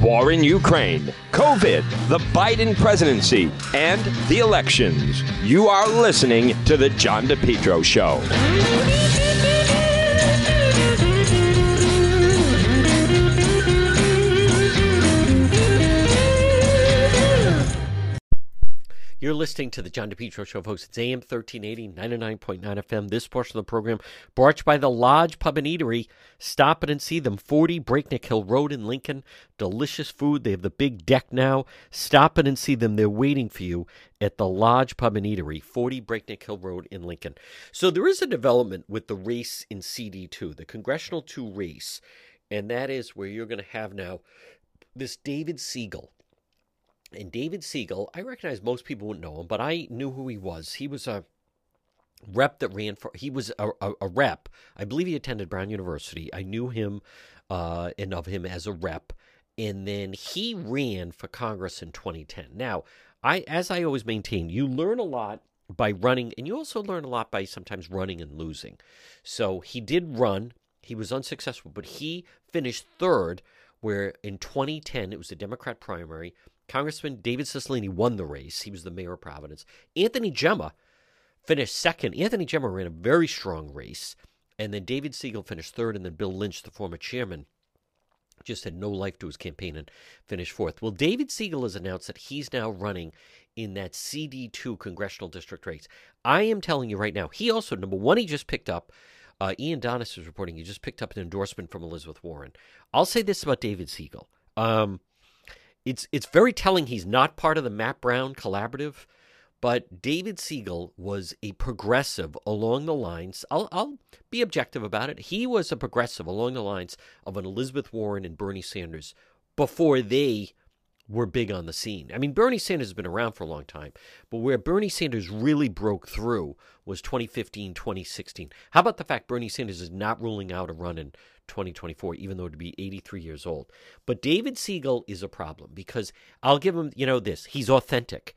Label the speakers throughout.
Speaker 1: war in Ukraine, COVID, the Biden presidency, and the elections. You are listening to The John DePetro Show.
Speaker 2: You're listening to the John DePetro Show, folks. It's AM 1380, 99.9 FM. This portion of the program brought by the Lodge Pub and Eatery. Stop it and see them. 40 Breakneck Hill Road in Lincoln. Delicious food. They have the big deck now. Stop it and see them. They're waiting for you at the Lodge Pub and Eatery, 40 Breakneck Hill Road in Lincoln. So there is a development with the race in CD2, the Congressional 2 race, and that is where you're going to have now this David Segal and David Segal, I recognize most people wouldn't know him, but I knew who he was. He was a rep that ran for, he was a, a, a rep. I believe he attended Brown University. I knew him uh, and of him as a rep. And then he ran for Congress in 2010. Now, I, as I always maintain, you learn a lot by running, and you also learn a lot by sometimes running and losing. So he did run. He was unsuccessful, but he finished third, where in 2010 it was the Democrat primary. Congressman David Cicilline won the race. He was the mayor of Providence. Anthony Gemma finished second. Anthony Gemma ran a very strong race. And then David Segal finished third. And then Bill Lynch, the former chairman, just had no life to his campaign and finished fourth. Well, David Segal has announced that he's now running in that CD2 congressional district race. I am telling you right now, he also, number one, he just picked up. Uh, Ian Donnis is reporting he just picked up an endorsement from Elizabeth Warren. I'll say this about David Segal. Um, it's it's very telling he's not part of the Matt Brown collaborative, but David Segal was a progressive along the lines. I'll, I'll be objective about it. He was a progressive along the lines of an Elizabeth Warren and Bernie Sanders before they were big on the scene. I mean, Bernie Sanders has been around for a long time, but where Bernie Sanders really broke through was 2015, 2016. How about the fact Bernie Sanders is not ruling out a run in 2024, even though to be 83 years old. But David Segal is a problem because I'll give him, you know, this. He's authentic.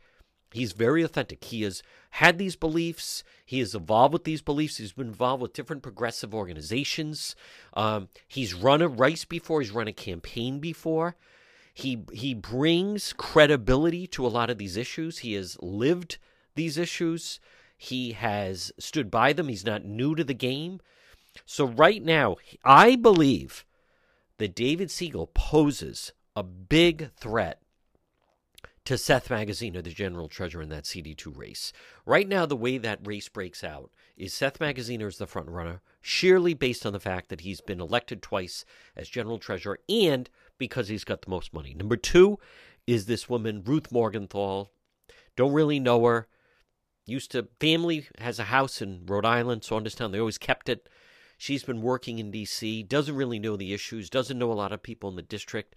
Speaker 2: He's very authentic. He has had these beliefs. He has evolved with these beliefs. He's been involved with different progressive organizations. Um, he's run a race before. He's run a campaign before. He he brings credibility to a lot of these issues. He has lived these issues. He has stood by them. He's not new to the game. So, right now, I believe that David Segal poses a big threat to Seth Magaziner, the general treasurer in that CD2 race. Right now, the way that race breaks out is Seth Magaziner is the front runner, sheerly based on the fact that he's been elected twice as general treasurer and because he's got the most money. Number two is this woman, Ruth Morgenthau. Don't really know her. Used to, family has a house in Rhode Island, Saunderstown. They always kept it. She's been working in D.C., doesn't really know the issues, doesn't know a lot of people in the district.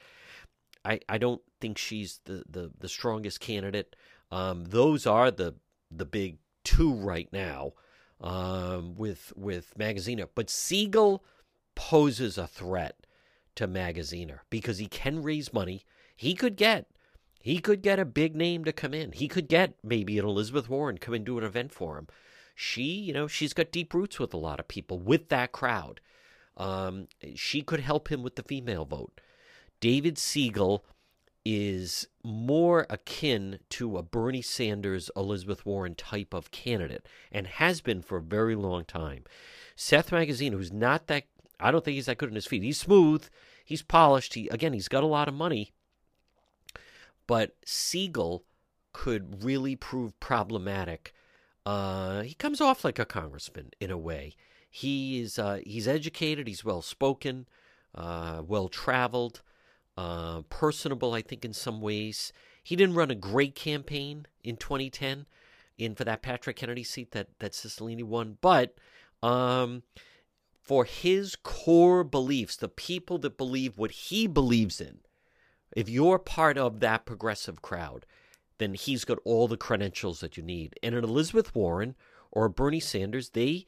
Speaker 2: I, I don't think she's the, the, the strongest candidate. Um, those are the the big two right now um, with with Magaziner. But Segal poses a threat to Magaziner because he can raise money. He could get he could get a big name to come in. He could get maybe an Elizabeth Warren come and do an event for him she, you know, she's got deep roots with a lot of people, with that crowd. Um, she could help him with the female vote. David Segal is more akin to a Bernie Sanders, Elizabeth Warren type of candidate and has been for a very long time. Seth Magaziner, who's not that, I don't think he's that good on his feet. He's smooth, he's polished. He again, he's got a lot of money, but Segal could really prove problematic uh, he comes off like a congressman in a way. He is uh, he's educated, he's well spoken, uh, well traveled, uh, personable. I think in some ways he didn't run a great campaign in 2010 in for that Patrick Kennedy seat that that Cicilline won, but um, for his core beliefs, the people that believe what he believes in, if you're part of that progressive crowd, then he's got all the credentials that you need. And an Elizabeth Warren or Bernie Sanders, they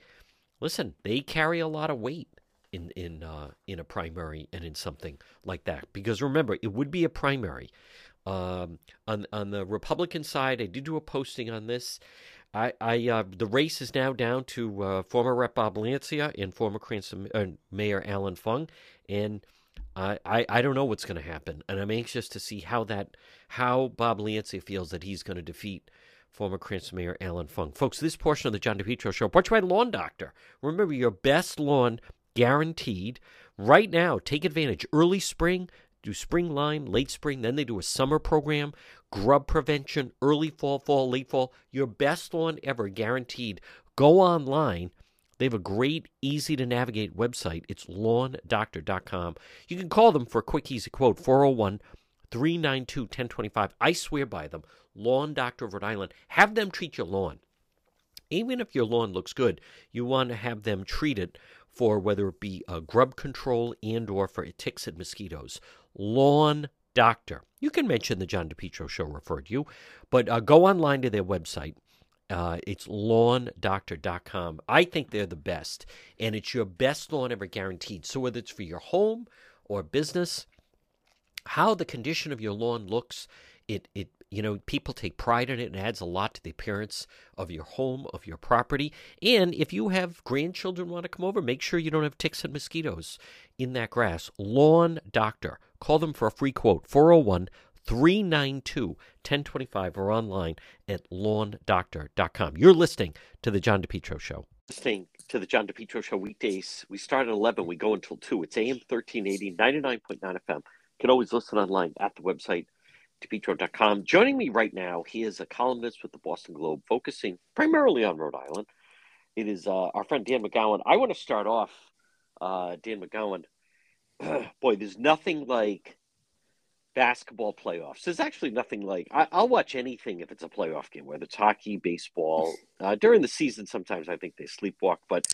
Speaker 2: listen, they carry a lot of weight in in uh, in a primary and in something like that. Because remember, it would be a primary. Um, on on the Republican side, I did do a posting on this. I, I uh, the race is now down to uh, former Rep Bob Lancia and former Cranston uh, Mayor Allan Fung, and
Speaker 3: I, I, I don't know what's going to happen, and I'm anxious to see how that how Bob Lancia feels that he's going to defeat former Cranston Mayor Allan Fung. Folks, this portion of the John DePetro Show brought to you by Lawn Doctor. Remember, your best lawn guaranteed. Right now, take advantage. Early spring, do spring line, late spring, then they do a summer program, grub prevention, early fall, fall, late fall. Your best lawn ever guaranteed. Go online they have a great, easy to navigate website. It's lawndoctor.com. You can call them for a quick, easy quote 401 392 1025. I swear by them. Lawn Doctor of Rhode Island. Have them treat your lawn. Even if your lawn looks good, you want to have them treat it for whether it be a grub control and or for ticks and mosquitoes. Lawn Doctor. You can mention the John DePetro show referred you, but uh, go online to their website uh, it's lawndoctor.com. I think they're the best, and it's your best lawn ever guaranteed. So, whether it's for your home or business, how the condition of your lawn looks, it, it you know, people take pride in it and adds a lot to the appearance of your home, of your property. And if you have grandchildren want to come over, make sure you don't have ticks and mosquitoes in that grass. Lawn Doctor. Call them for a free quote 401 392 1025 or online at lawndoctor.com. You're listening to The John DePetro Show.
Speaker 2: Listening to The John DePetro Show weekdays. We start at 11, we go until 2. It's AM 1380, 99.9 FM. You can always listen online at the website, depetro.com. Joining me right now, he is a columnist with the Boston Globe, focusing primarily on Rhode Island. It is uh, our friend Dan McGowan. I want to start off, uh, Dan McGowan. boy, there's nothing like basketball playoffs. There's actually nothing like I, will watch anything if it's a playoff game, whether it's hockey, baseball. Uh, during the season, sometimes I think they sleepwalk. But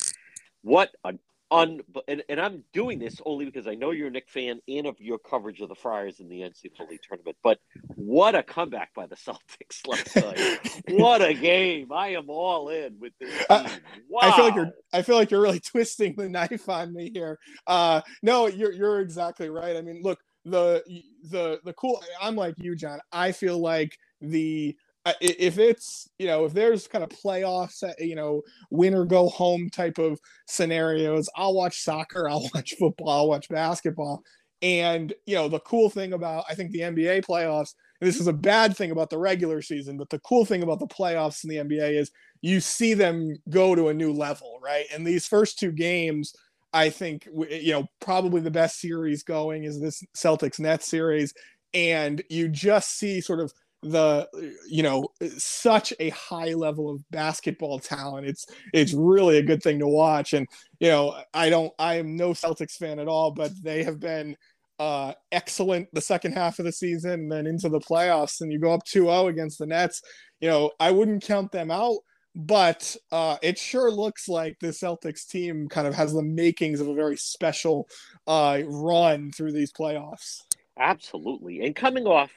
Speaker 2: what an un and, and I'm doing this only because I know you're a Knick fan and of your coverage of the Friars in the NCAA tournament. But what a comeback by the Celtics last night! what a game! I am all in with this. Team. Wow.
Speaker 4: I feel like you're I feel like you're really twisting the knife on me here. Uh, no, you're you're exactly right. I mean, look the the the cool i'm like you john i feel like the if it's you know if there's kind of playoffs uh, you know win or go home type of scenarios i'll watch soccer i'll watch football i'll watch basketball. And you know the cool thing about i think the nba playoffs this is a bad thing about the regular season but the cool thing about the playoffs in the nba is you see them go to a new level right? And these first two games I think you know probably the best series going is this Celtics Nets series, and you just see sort of the you know such a high level of basketball talent. It's it's really a good thing to watch. And you know i don't i am no celtics fan at all but they have been uh excellent the second half of the season and then into the playoffs. And you go up 2-0 against the nets you know i wouldn't count them out but uh, it sure looks like the Celtics team kind of has the makings of a very special uh, run through these playoffs.
Speaker 2: Absolutely, and coming off,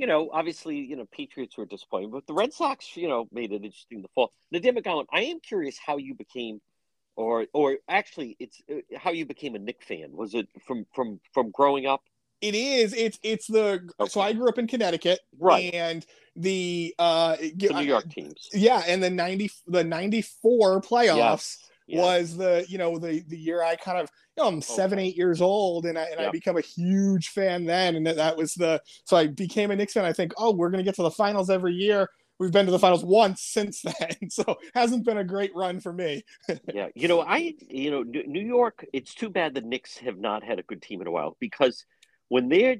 Speaker 2: you know, obviously, you know, Patriots were disappointed, but the Red Sox, you know, made it interesting the fall. Nadim McGowan, I am curious how you became, or or actually, it's uh, how you became a Knick fan. Was it from from from growing up?
Speaker 4: It is. It's it's the okay. so I grew up in Connecticut,
Speaker 2: right?
Speaker 4: And the uh
Speaker 2: the New York teams,
Speaker 4: yeah, and the ninety the ninety four playoffs. Yes. Yes. was the you know the the year I kind of you know I'm oh, seven okay. eight years old and I and yep. I become a huge fan then and that, that was the so I became a Knicks fan I think oh we're gonna get to the finals every year we've been to the finals once since then so hasn't been a great run for me
Speaker 2: yeah you know I you know New York it's too bad the Knicks have not had a good team in a while because when they're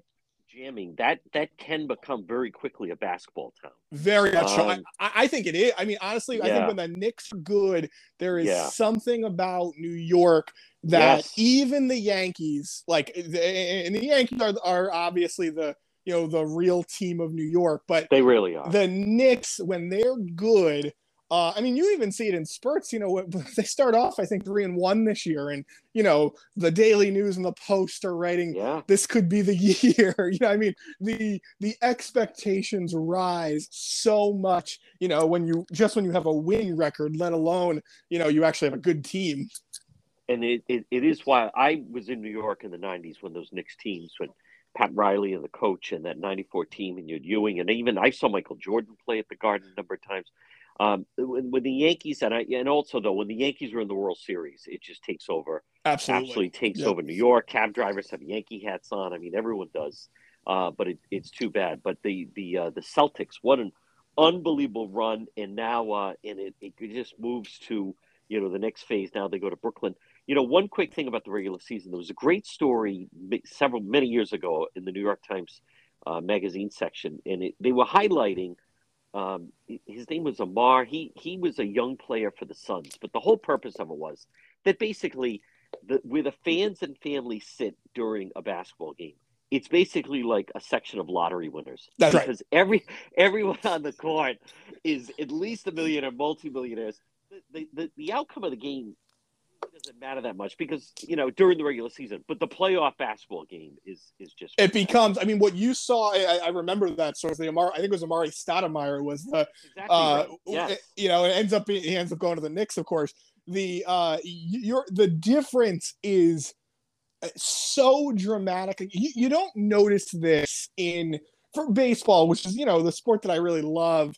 Speaker 2: jamming, that that can become very quickly a basketball town.
Speaker 4: Very much so. Um, I, I, think it is. I mean, honestly, yeah. I think when the Knicks are good, there is yeah. something about New York that yes. even the Yankees, like, eh, eh, eh, and the Yankees are, are obviously the you know the real team of New York, but
Speaker 2: they really are.
Speaker 4: The Knicks, when they're good, uh, I mean, you even see it in spurts. You know, they start off, I think, three and one this year, and you know, the Daily News and the Post are writing,
Speaker 2: yeah.
Speaker 4: "This could be the year." you know, I mean, the the expectations rise so much. You know, when you just when you have a win record, let alone you know you actually have a good team.
Speaker 2: And it, it, it is why I was in New York in the '90s when those Knicks teams, when Pat Riley and the coach and that '94 team, and you Ewing, and even I saw Michael Jordan play at the Garden a number of times Um, when, when the Yankees and I, and also though when the Yankees were in the World Series, it just takes over.
Speaker 4: Absolutely,
Speaker 2: absolutely takes yep. over New York. Cab drivers have Yankee hats on. I mean, everyone does. Uh, but it, it's too bad. But the the uh, the Celtics, what an unbelievable run, and now uh, and it, it just moves to you know the next phase. Now they go to Brooklyn. You know, one quick thing about the regular season. There was a great story several many years ago in the New York Times uh, magazine section, and it, they were highlighting. Um, his name was Amar. He he was a young player for the Suns, but the whole purpose of it was that basically the, where the fans and family sit during a basketball game it's basically like a section of lottery winners.
Speaker 4: That's
Speaker 2: because
Speaker 4: right.
Speaker 2: every everyone on the court is at least a millionaire, multi-millionaires. The, the, the, the outcome of the game doesn't matter that much because you know during the regular season, but the playoff basketball game is is just
Speaker 4: it becomes. I mean, what you saw, I, I remember that sort of thing. Amar'e, I think it was Amar'e Stoudemire was the,
Speaker 2: exactly
Speaker 4: uh,
Speaker 2: right. yes.
Speaker 4: you know, it ends up being, he ends up going to the Knicks, of course. The uh, your the difference is so dramatic. You, you don't notice this in for baseball, which is you know the sport that I really love.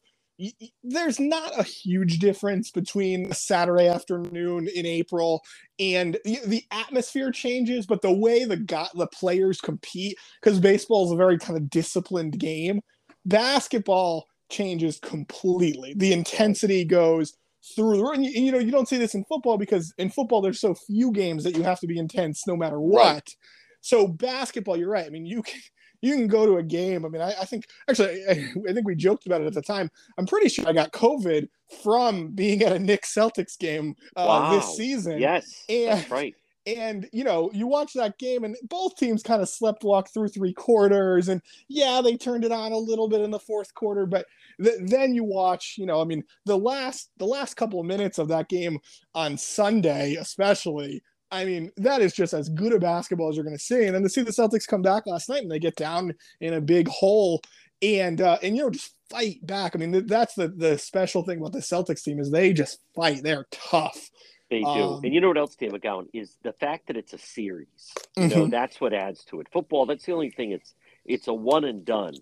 Speaker 4: There's not a huge difference between a Saturday afternoon in April and the, the atmosphere changes, but the way the got the players compete because baseball is a very kind of disciplined game. Basketball changes completely. The intensity goes through and you, you, know you don't see this in football because in football there's so few games that you have to be intense no matter what right. so basketball you're right i mean you can you can go to a game. I mean i, I think actually I, I, think we joked about it at the time. I'm pretty sure i got covid from being at a Knicks celtics game uh, wow. this season.
Speaker 2: Yes
Speaker 4: and,
Speaker 2: that's right.
Speaker 4: and you know you watch that game and both teams kind of slept walk through three quarters and yeah they turned it on a little bit in the fourth quarter but th- then you watch you know i mean the last the last couple of minutes of that game on sunday especially I mean, that is just as good a basketball as you're going to see. And then to see the Celtics come back last night and they get down in a big hole and uh, and you know just fight back. I mean, that's the the special thing about the Celtics team is they just fight. They're tough.
Speaker 2: They do. Um, and you know what else, Dan McGowan, is the fact that it's a series. You mm-hmm. know, that's what adds to it. Football, that's the only thing. It's it's a one and done.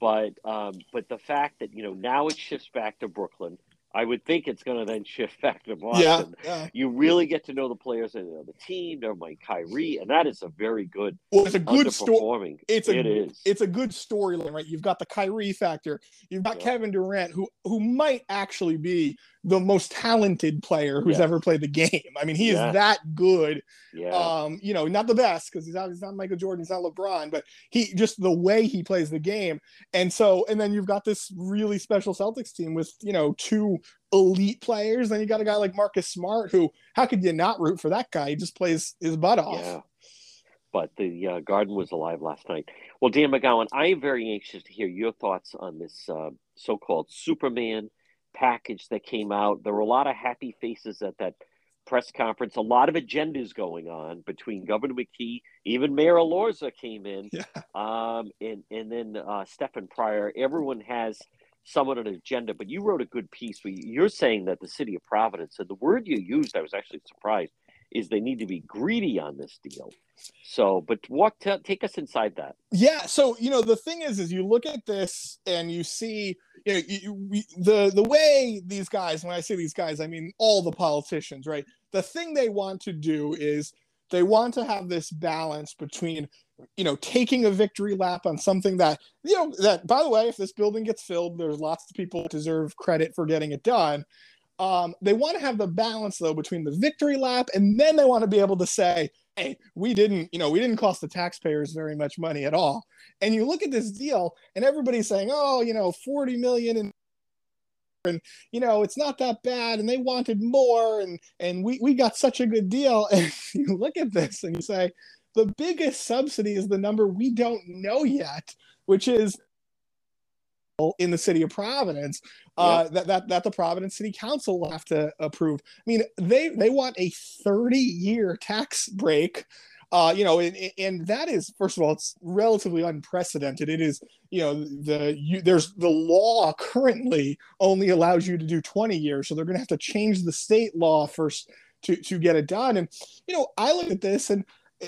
Speaker 2: But um, but the fact that you know now it shifts back to Brooklyn. I would think it's going to then shift back to Boston.
Speaker 4: Yeah, yeah.
Speaker 2: You really get to know the players and the team. They're my Kyrie, and that is a very good.
Speaker 4: Well, it's a uh, good story. It's a
Speaker 2: it is.
Speaker 4: It's a good storyline, right? You've got the Kyrie factor. You've got yeah. Kevin Durant, who who might actually be the most talented player who's ever played the game. I mean, he is that good.
Speaker 2: Yeah.
Speaker 4: Um, you know, not the best because he's not he's not Michael Jordan, he's not LeBron, but he just the way he plays the game. And so, and then you've got this really special Celtics team with you know two elite players. Then you got a guy like Marcus Smart, who how could you not root for that guy? He just plays his butt off.
Speaker 2: Yeah. But the uh, Garden was alive last night. Well, Dan McGowan, I am very anxious to hear your thoughts on this uh, so-called Superman package that came out. There were a lot of happy faces at that press conference. A lot of agendas going on between Governor McKee, even Mayor Elorza came in,
Speaker 4: yeah.
Speaker 2: um, and and then uh, Stefan Pryor. Everyone has somewhat an agenda, but you wrote a good piece. Where you're saying that the city of Providence, and the word you used, I was actually surprised, is they need to be greedy on this deal. So, but what t- take us inside that?
Speaker 4: Yeah. So you know the thing is, is you look at this and you see you know, you, the the way these guys, when I say these guys, I mean all the politicians, right? The thing they want to do is they want to have this balance between you know taking a victory lap on something that you know that by the way if this building gets filled there's lots of people deserve credit for getting it done um, they want to have the balance though between the victory lap and then they want to be able to say hey, we didn't, you know, we didn't cost the taxpayers very much money at all. And you look at this deal, and everybody's saying, oh, you know, 40 million and and you know it's not that bad and they wanted more and and we we got such a good deal and you look at this and you say the biggest subsidy is the number we don't know yet which is in the city of Providence uh, that, that that the Providence City Council will have to approve. I mean, they they want a 30 year tax break. Uh, you know, and, and that is first of all, it's relatively unprecedented. It is, you know, the you, there's the law currently only allows you to do 20 years, so they're going to have to change the state law first to to get it done. And you know, I look at this and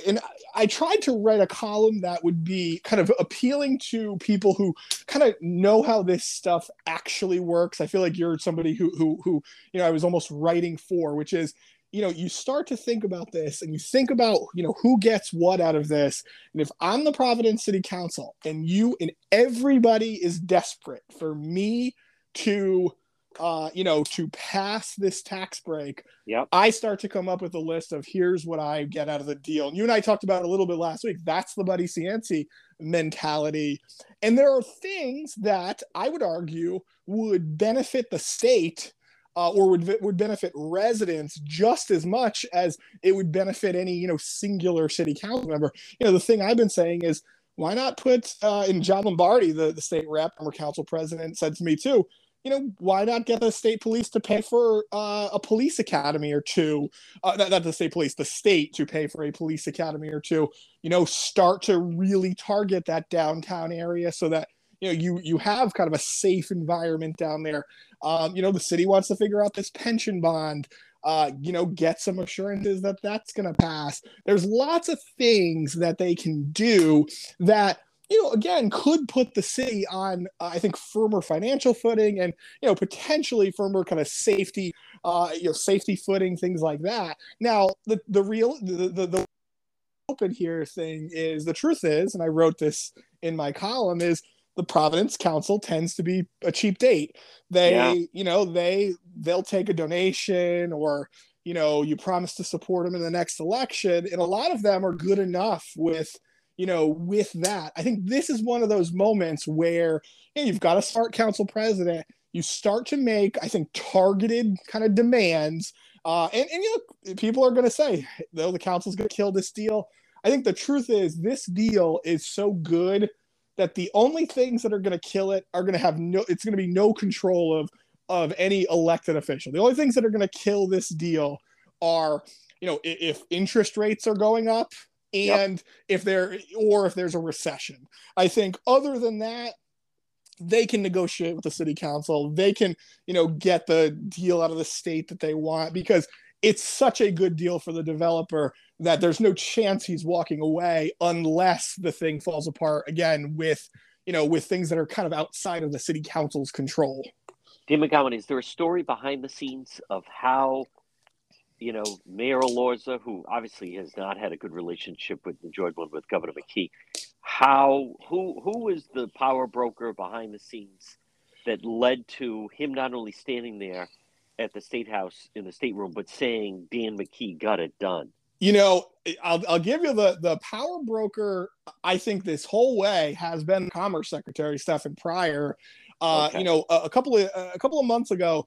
Speaker 4: and I tried to write a column that would be kind of appealing to people who kind of know how this stuff actually works. I feel like you're somebody who who who you know I was almost writing for, which is you know you start to think about this and you think about you know who gets what out of this and if i'm the providence city council and you and everybody is desperate for me to uh, you know, to pass this tax break,
Speaker 2: yep.
Speaker 4: I start to come up with a list of here's what I get out of the deal. And you and I talked about a little bit last week. That's the Buddy Cianci mentality. And there are things that I would argue would benefit the state uh, or would would benefit residents just as much as it would benefit any you know singular city council member. You know, the thing I've been saying is why not put uh, in John Lombardi, the, the state rep, former council president, said to me too you know, why not get the state police to pay for uh, a police academy or two? Uh, not, not the state police, the state to pay for a police academy or two. You know, start to really target that downtown area so that you know you you have kind of a safe environment down there. Um, you know, the city wants to figure out this pension bond. Uh, you know, get some assurances that that's going to pass. There's lots of things that they can do that you know, again, could put the city on, uh, I think, firmer financial footing and, you know, potentially firmer kind of safety, uh, you know, safety footing, things like that. Now, the, the real, the, the, the open here thing is the truth is, and I wrote this in my column, is the Providence Council tends to be a cheap date. They, yeah. you know, they, they'll take a donation or, you know, you promise to support them in the next election. And a lot of them are good enough with, you know, with that, I think this is one of those moments where you know, you've got a smart council president. You start to make, I think, targeted kind of demands. Uh, and, and you know, people are going to say, though, the council's going to kill this deal. I think the truth is, this deal is so good that the only things that are going to kill it are going to have no, it's going to be no control of of any elected official. The only things that are going to kill this deal are, you know, if interest rates are going up, and yep. if there or if there's a recession. I think other than that, they can negotiate with the city council. They can, you know, get the deal out of the state that they want because it's such a good deal for the developer that there's no chance he's walking away unless the thing falls apart again with, you know, with things that are kind of outside of the city council's control.
Speaker 2: Dean McGowan, is there a story behind the scenes of how you know, Mayor Elorza, who obviously has not had a good relationship with enjoyed one with Governor McKee, how who who is the power broker behind the scenes that led to him not only standing there at the state house in the state room, but saying Dan McKee got it done?
Speaker 4: You know, I'll, I'll give you the the power broker. I think this whole way has been Commerce Secretary Stephen Pryor. Uh, okay. You know, a, a couple of a couple of months ago,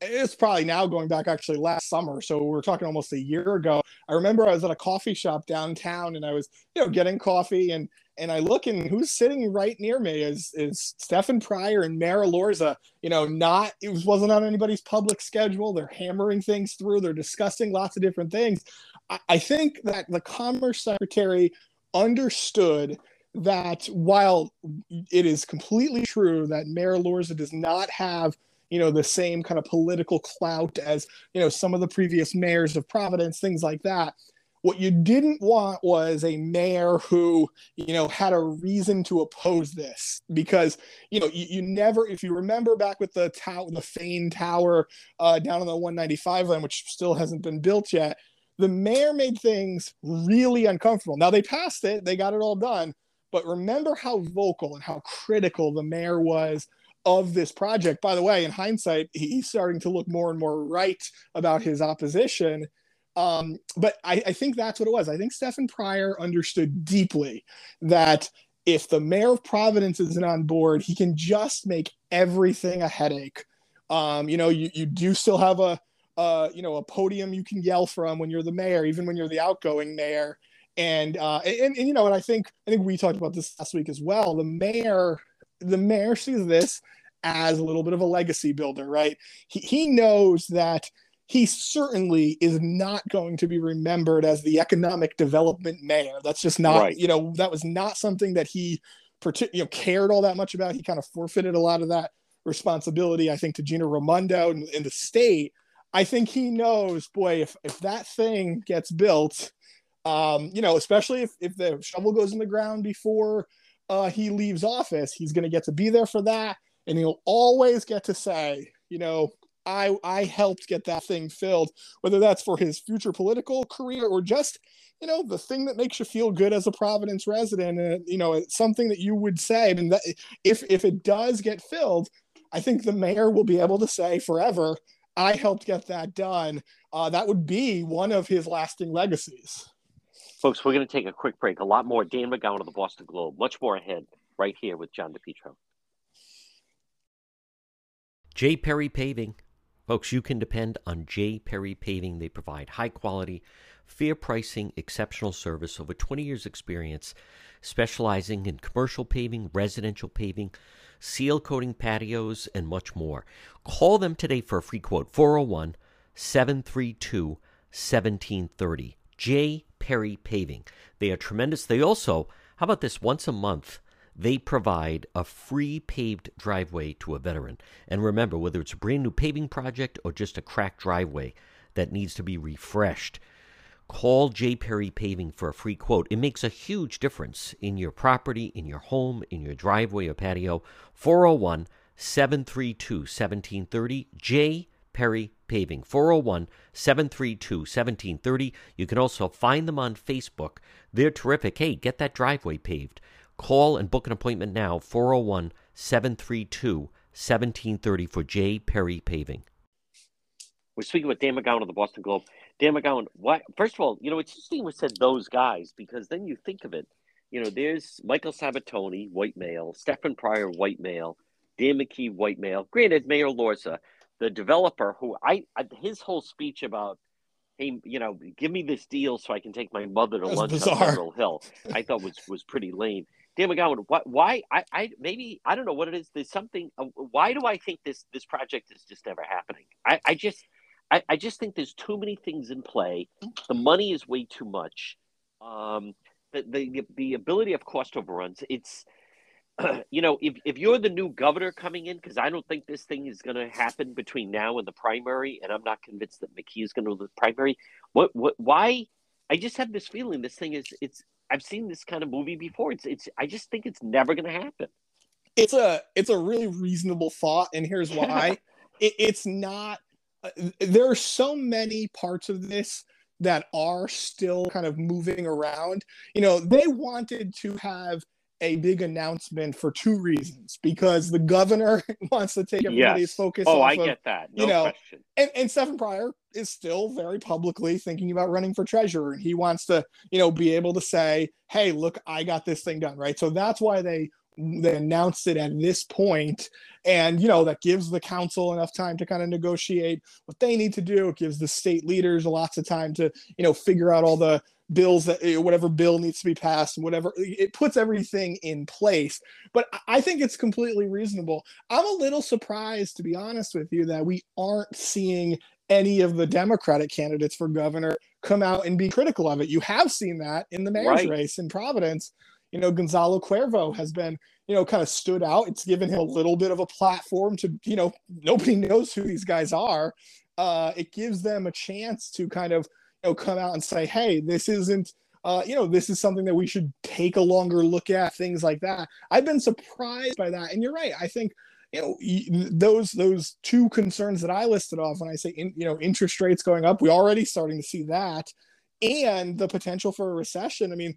Speaker 4: it's probably now going back actually last summer so we're talking almost a year ago. I remember i was at a coffee shop downtown and i was you know getting coffee and and i look and who's sitting right near me is is stefan pryor and Mayor Elorza you know not it was, wasn't on anybody's public schedule. They're hammering things through. They're discussing lots of different things. I, I think that the commerce secretary understood that while it is completely true that Mayor Elorza does not have you know the same kind of political clout as you know some of the previous mayors of providence things like that. What you didn't want was a mayor who you know had a reason to oppose this because you know you, you never if you remember back with the tower the Fane tower uh, down on the 195 line which still hasn't been built yet the mayor made things really uncomfortable. Now they passed it they got it all done but remember how vocal and how critical the mayor was of this project. By the way, in hindsight, he's starting to look more and more right about his opposition. Um, but I, I think that's what it was. I think Stephen Pryor understood deeply that if the mayor of Providence isn't on board, he can just make everything a headache. Um, you know, you, you do still have a, you know, a podium you can yell from when you're the mayor, even when you're the outgoing mayor. And, uh, and, and, you know, and I think, I think we talked about this last week as well. The mayor, the mayor sees this as a little bit of a legacy builder, right? He, he knows that he certainly is not going to be remembered as the economic development mayor. That's just not, right. you know, that was not something that he you know, cared all that much about. He kind of forfeited a lot of that responsibility, I think, to Gina Raimondo in, in the state. I think he knows, boy, if, if that thing gets built, Um, you know, especially if, if the shovel goes in the ground before uh, he leaves office, he's going to get to be there for that. And he'll always get to say, you know, I, I helped get that thing filled, whether that's for his future political career or just, you know, the thing that makes you feel good as a Providence resident. And, you know, it's something that you would say. Mean, that, if, if it does get filled, I think the mayor will be able to say forever, I helped get that done. Uh, that would be one of his lasting legacies.
Speaker 2: Folks, we're going to take a quick break. A lot more. Dan McGowan of the Boston Globe. Much more ahead right here with John DePetro.
Speaker 3: J. Perry Paving. Folks, you can depend on J. Perry Paving. They provide high quality, fair pricing, exceptional service, over 20 years' experience, specializing in commercial paving, residential paving, seal coating patios, and much more. Call them today for a free quote 401 732 1730. J. Perry Paving. They are tremendous. They also, how about this, once a month, they provide a free paved driveway to a veteran. And remember, whether it's a brand new paving project or just a cracked driveway that needs to be refreshed, call J. Perry Paving for a free quote. It makes a huge difference in your property, in your home, in your driveway or patio. 401 732 1730. J. Perry Paving, 401 732 1730. You can also find them on Facebook. They're terrific. Hey, get that driveway paved. Call and book an appointment now, 401 732 1730 for J. Perry Paving.
Speaker 2: We're speaking with Dan McGowan of the Boston Globe. Dan McGowan, what, first of all, you know, it's interesting we said those guys because then you think of it. You know, there's Michael Sabitoni, white male, Stephen Pryor, white male, Dan McKee, white male. Granted, Mayor Lorza, the developer who I, I his whole speech about hey you know give me this deal so I can take my mother to
Speaker 4: That's
Speaker 2: lunch
Speaker 4: bizarre.
Speaker 2: on Mineral Hill I thought was was pretty lame. Dan McGowan, what, why? I, I maybe I don't know what it is. There's something. Uh, why do I think this this project is just never happening? I, I just I, I just think there's too many things in play. The money is way too much. Um, the the the ability of cost overruns. It's you know, if, if you're the new governor coming in, because I don't think this thing is going to happen between now and the primary, and I'm not convinced that McKee is going to the primary. What what why? I just have this feeling this thing is it's. I've seen this kind of movie before. It's it's. I just think it's never going to happen.
Speaker 4: It's a it's a really reasonable thought, and here's why. it, it's not. Uh, there are so many parts of this that are still kind of moving around. You know, they wanted to have a big announcement for two reasons because the governor wants to take everybody's
Speaker 2: Yes.
Speaker 4: focus
Speaker 2: Oh,
Speaker 4: off
Speaker 2: I
Speaker 4: of,
Speaker 2: get that. No
Speaker 4: you know,
Speaker 2: question.
Speaker 4: and, and Stephen Pryor is still very publicly thinking about running for treasurer and he wants to, you know, be able to say, hey, look, I got this thing done, right? So that's why they they announced it at this point and you know that gives the council enough time to kind of negotiate what they need to do it gives the state leaders lots of time to you know figure out all the bills that eh, whatever bill needs to be passed and whatever it puts everything in place. But I- think it's completely reasonable. I'm a little surprised to be honest with you that we aren't seeing any of the democratic candidates for governor come out and be critical of it. You have seen that in the mayor's
Speaker 2: Right.
Speaker 4: race in providence. You know gonzalo cuervo has been you know kind of stood out. It's given him a little bit of a platform to you know nobody knows who these guys are. Uh it gives them a chance to kind of know come out and say hey this isn't uh, you know, this is something that we should take a longer look at, things like that. I've been surprised by that, and you're right. I think you know those those two concerns that I listed off when I say in, you know interest rates going up, we're already starting to see that, and the potential for a recession. I mean,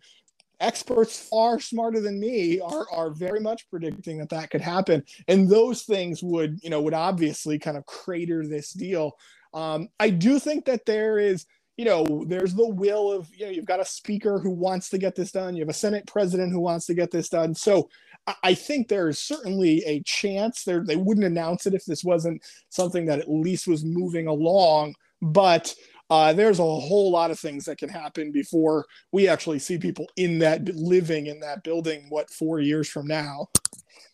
Speaker 4: experts far smarter than me are are very much predicting that that could happen, and those things would you know would obviously kind of crater this deal. Um, I do think that there is you know, there's the will of, you know, you've got a speaker who wants to get this done. You have a Senate president who wants to get this done. So I- think there's certainly a chance there. They wouldn't announce it if this wasn't something that at least was moving along. But uh, there's a whole lot of things that can happen before we actually see people in that living in that building. What four years from now?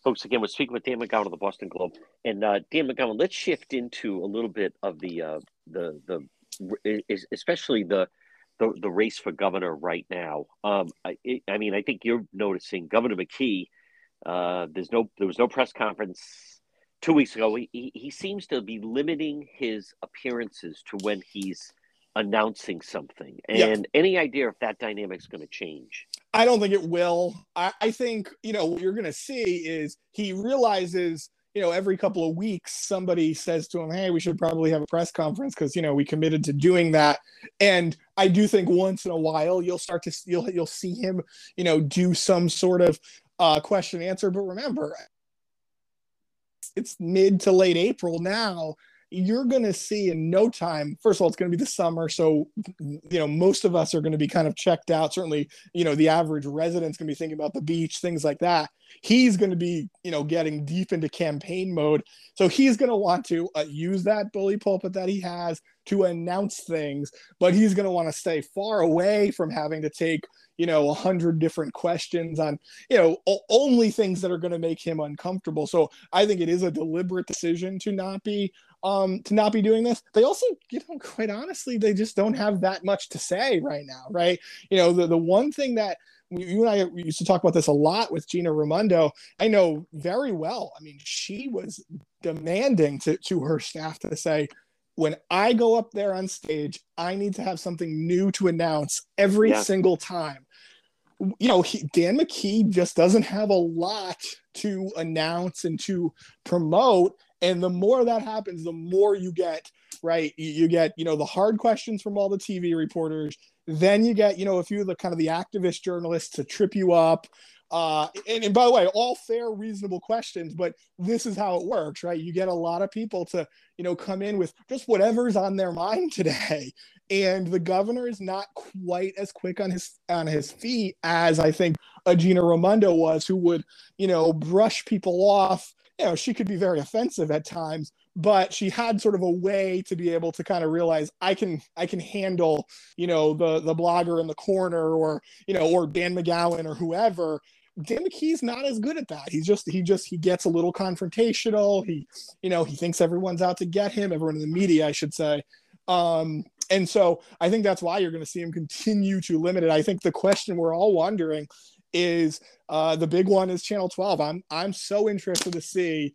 Speaker 2: Folks, again, we're speaking with Dan McGowan of the Boston Globe, and uh, Dan McGowan. Let's shift into a little bit of the uh, the the is especially the, the the race for governor right now. Um, I, I mean, I think you're noticing Governor McKee. Uh, there's no there was no press conference two weeks ago. He, he he seems to be limiting his appearances to when he's announcing something. And any idea if that dynamic's going to change?
Speaker 4: I don't think it will. I, I think, you know, what you're going to see is he realizes, you know, every couple of weeks somebody says to him, hey, we should probably have a press conference because, you know, we committed to doing that. And I do think once in a while you'll start to, you'll, you'll see him, you know, do some sort of uh, question answer. But remember, it's mid to late April now you're going to see in no time first of all it's going to be the summer. So you know most of us are going to be kind of checked out. Certainly you know the average resident's going to be thinking about the beach things like that. He's going to be you know getting deep into campaign mode. So he's going to want to uh, use that bully pulpit that he has to announce things but he's going to want to stay far away from having to take you know a hundred different questions on you know o- only things that are going to make him uncomfortable. So i think it is a deliberate decision to not be um to not be doing this they also you know quite honestly they just don't have that much to say right now right you know the, the one thing that you and I used to talk about this a lot with Gina Raimondo. I know very well. I mean, she was demanding to, to her staff to say, when I go up there on stage, I need to have something new to announce every yeah. single time you know, he, Dan McKee just doesn't have a lot to announce and to promote. And the more that happens, the more you get, right? You, get, you know, the hard questions from all the TV reporters. Then you get, you know, a few of the kind of the activist journalists to trip you up. Uh, and, and by the way, all fair, reasonable questions, but this is how it works, right? You get a lot of people to, you know, come in with just whatever's on their mind today and the governor is not quite as quick on his on his feet as I think a Gina Raimondo was, who would you know brush people off. You know, she could be very offensive at times, but she had sort of a way to be able to kind of realize I can I can handle you know the the blogger in the corner or you know or Dan McGowan or whoever. Dan McKee's not as good at that. He's just he just he gets a little confrontational. He you know he thinks everyone's out to get him. Everyone in the media, I should say. Um, and so I think that's why you're going to see him continue to limit it. I think the question we're all wondering is uh, the big one is Channel 12. I'm I'm so interested to see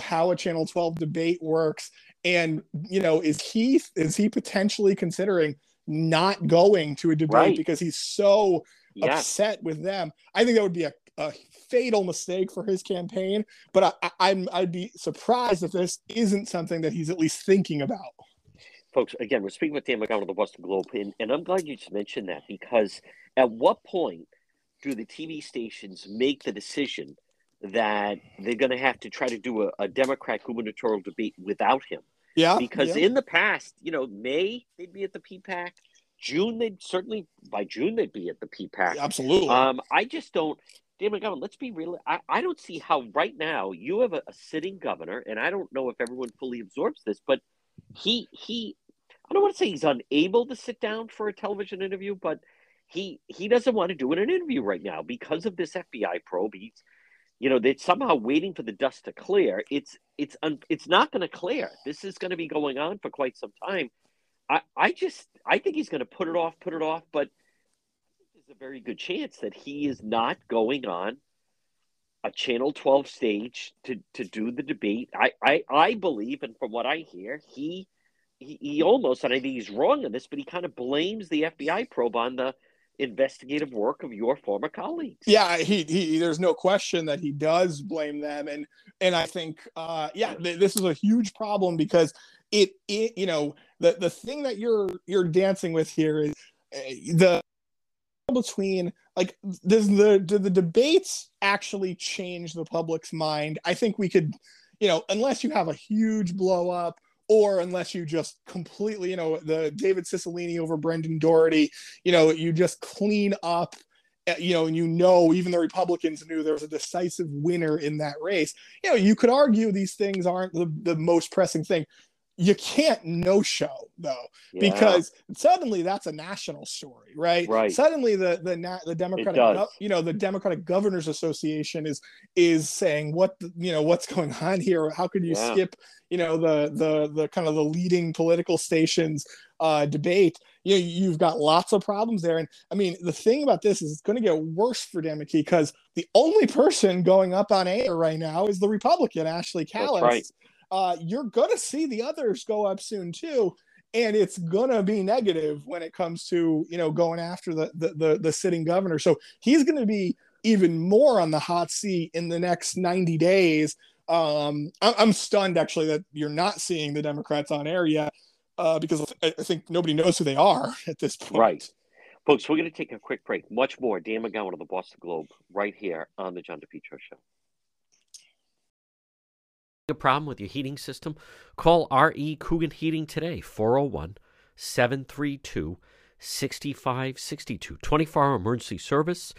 Speaker 4: how, a Channel 12 debate works, and you know, is he is he potentially considering not going to a debate right. because he's so yes. upset with them? I think that would be a, a fatal mistake for his campaign. But I, I'm I'd be surprised if this isn't something that he's at least thinking about
Speaker 2: folks, again, we're speaking with Dan McGowan of the Boston Globe, and, and I'm glad you just mentioned that because at what point do the TV stations make the decision that they're going to have to try to do a, a Democrat gubernatorial debate without him?
Speaker 4: Yeah.
Speaker 2: Because
Speaker 4: yeah.
Speaker 2: in the past, you know, May they'd be at the PPAC. June they'd certainly by June they'd be at the PPAC.
Speaker 4: Absolutely.
Speaker 2: Um, I just don't. Dan McGowan, let's be real. I, I don't see how right now you have a, a sitting governor, and I don't know if everyone fully absorbs this, but he he I don't want to say he's unable to sit down for a television interview, but he he doesn't want to do an interview right now because of this FBI probe. He's you know they're somehow waiting for the dust to clear. It's it's un, it's not going to clear. This is going to be going on for quite some time. I I just I think he's going to put it off, put it off, but there's a very good chance that he is not going on a Channel 12 stage to to do the debate. I I, I believe, and from what I hear, he he, he almost, and I think he's wrong in this, but he kind of blames the FBI probe on the investigative work of your former colleagues.
Speaker 4: Yeah, he, he there's no question that he does blame them, and and I think uh, yeah, th- this is a huge problem because it it you know the the thing that you're you're dancing with here is uh, the between like does the do the debates actually change the public's mind? I think we could you know unless you have a huge blow up or unless you just completely, you know, the David Cicilline over Brendan Doherty, you know, you just clean up, eh, you know, and you know, even the Republicans knew there was a decisive winner in that race. You know, you could argue these things aren't the, the most pressing thing you can't no show though yeah. because suddenly that's a national story right?
Speaker 2: Right.
Speaker 4: Suddenly the the the democratic you know the democratic governors association is is saying what you know what's going on here? How could you yeah. skip you know the the the kind of the leading political stations uh debate? You know you've got lots of problems there. And i mean the thing about this is it's going to get worse for democrat because the only person going up on air right now is the republican ashley Kalus uh, you're going to see the others go up soon too. And it's gonna be negative when it comes to you know going after the the the, the sitting governor. So he's gonna be even more on the hot seat in the next 90 days. Um, I'm stunned actually that you're not seeing the Democrats on air yet uh, because I think nobody knows who they are at this point.
Speaker 2: Right. Folks, we're going to take a quick break. Much more. Dan McGowan of the Boston Globe right here on the John DePetro Show.
Speaker 3: A problem with your heating system? Call R.E. Coogan Heating today, 401 732 6562. 24 hour emergency service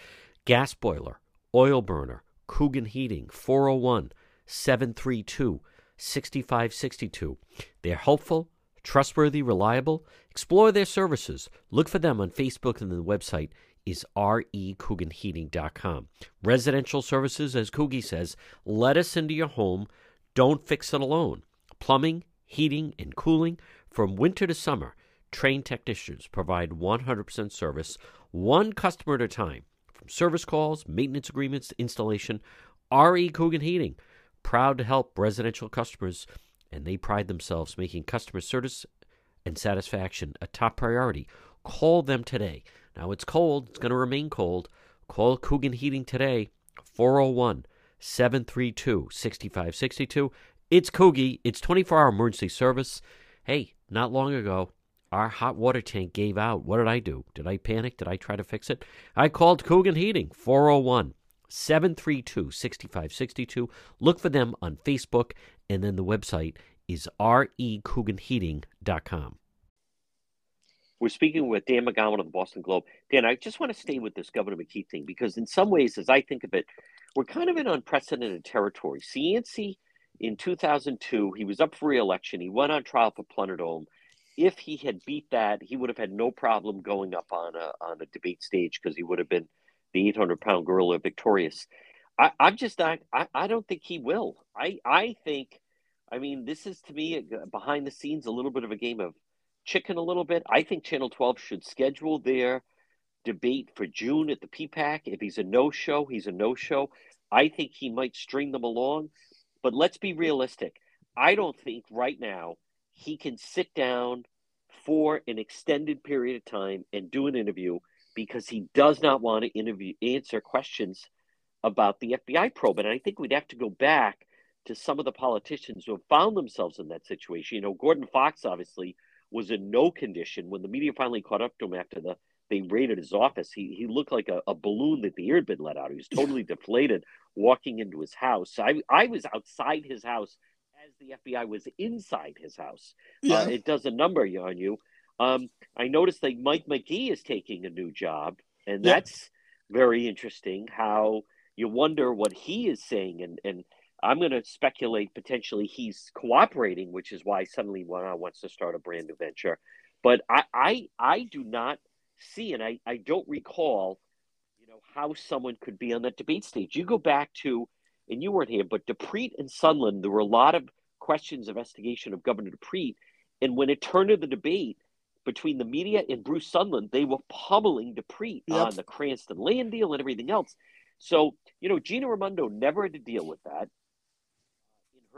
Speaker 3: gas boiler, oil burner, Coogan Heating, 401 732 6562. They're helpful, trustworthy, reliable. Explore their services. Look for them on Facebook and the website is recooganheating.com. Residential services, as Coogie says, let us into your home. Don't fix it alone. Plumbing, heating, and cooling from winter to summer. Trained technicians provide 100% service, one customer at a time. From service calls, maintenance agreements, installation, RE Coogan Heating, proud to help residential customers, and they pride themselves making customer service and satisfaction a top priority. Call them today. Now it's cold, it's going to remain cold. Call Coogan Heating today, 401 732 6562. It's Coogie, it's 24 hour emergency service. Hey, not long ago, our hot water tank gave out. What did I do? Did I panic? Did I try to fix it? I called Coogan Heating, 401 732 6562. Look for them on Facebook, and then the website is recooganheating.com.
Speaker 2: We're speaking with Dan McGowan of the Boston Globe. Dan, I just want to stay with this Governor McKee thing because, in some ways, as I think of it, we're kind of in unprecedented territory. Cianci in 2002, he was up for re-election. He went on trial for Plunderdome if he had beat that, he would have had no problem going up on a on a debate stage because he would have been the 800 pound gorilla victorious. I, I'm just not. I, I don't think he will. I I think. I mean, this is to me uh, behind the scenes a little bit of a game of chicken. A little bit. I think Channel 12 should schedule their debate for June at the PPAC. If he's a no show, he's a no show. I think he might string them along. But let's be realistic. I don't think right now he can sit down for an extended period of time and do an interview because he does not want to interview answer questions about the FBI probe. And I think we'd have to go back to some of the politicians who have found themselves in that situation. You know, Gordon Fox obviously was in no condition when the media finally caught up to him after the they raided his office. He he looked like a, a balloon that the air had been let out. He was totally deflated walking into his house. I I was outside his house as the FBI was inside his house. Uh, yeah. Uh, it does a number on you. Um, I noticed that Mike McGee is taking a new job, and yeah. that's very interesting. How you wonder what he is saying, and and I'm going to speculate potentially he's cooperating, which is why suddenly one wants to start a brand new venture. But I I, I do not see, and I, I don't recall, you know, how someone could be on that debate stage. You go back to and you weren't here, but DePrete and Sundlun, there were a lot of questions of investigation of Governor DePrete. And when it turned to the debate between the media and Bruce Sundlun, they were pummeling DePrete yep. on the Cranston land deal and everything else. So, you know, Gina Raimondo never had to deal with that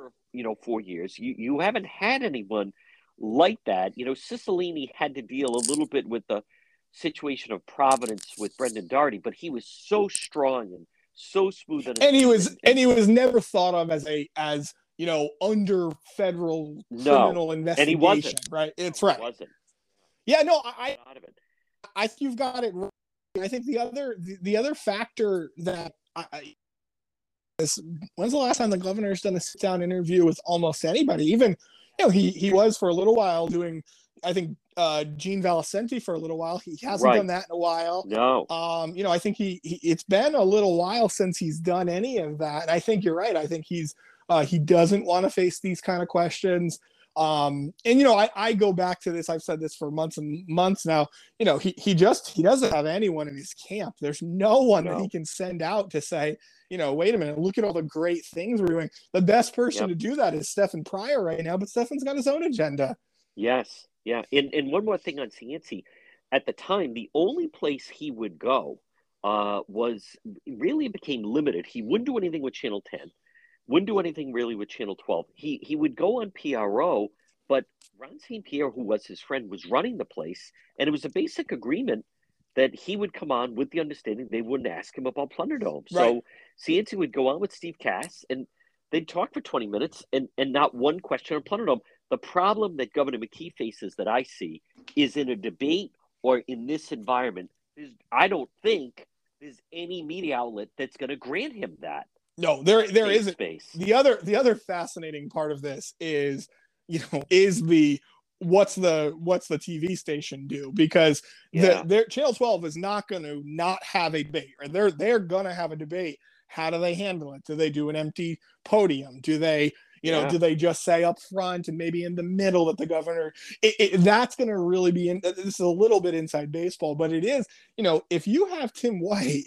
Speaker 2: her, you know, four years. You you haven't had anyone like that. You know, Cicilline had to deal a little bit with the situation of Providence with Brendan Doherty, but he was so strong and so smooth
Speaker 4: and, and he was and, and he was never thought of as a as you know under federal no. criminal investigation and he wasn't. right it's right wasn't yeah no i i think you've got it right. i think the other the, the other factor that i is when's the last time the governor's done a sit down interview with almost anybody even you know he he was for a little while doing I think uh, Gene Valicenti for a little while. He hasn't right. done that in a while.
Speaker 2: No.
Speaker 4: Um, you know, I think he, he, it's been a little while since he's done any of that. And I think you're right. I think he's uh, he doesn't want to face these kind of questions. Um, and you know, I, I go back to this. I've said this for months and months now. You know, he he just he doesn't have anyone in his camp. There's no one no. that he can send out to say, you know, wait a minute, look at all the great things we're doing. The best person yep. to do that is Stefan Pryor right now, but Stefan's got his own agenda.
Speaker 2: Yes, yeah, and and one more thing on Cianci, at the time, the only place he would go uh, was really became limited. He wouldn't do anything with Channel Ten, wouldn't do anything really with Channel Twelve. He he would go on PRO, But Ron St. Pierre, who was his friend, was running the place, and it was a basic agreement that he would come on with the understanding they wouldn't ask him about Plunderdome. Right. So Cianci would go on with Steve Kass, and they'd talk for 20 minutes, and, and not one question on Plunderdome. The problem that Governor McKee faces that I see is in a debate or in this environment, is I don't think there's any media outlet that's going to grant him that.
Speaker 4: No, there there isn't. Space. The other the other fascinating part of this is, you know, is the what's the what's the TV station do because yeah. the their channel 12 is not going to not have a debate or they're they're going to have a debate how do they handle it do they do an empty podium do they you know, yeah. do they just say up front and maybe in the middle that the governor? It, it, that's going to really be in. This is a little bit inside baseball, but it is. You know, if you have Tim White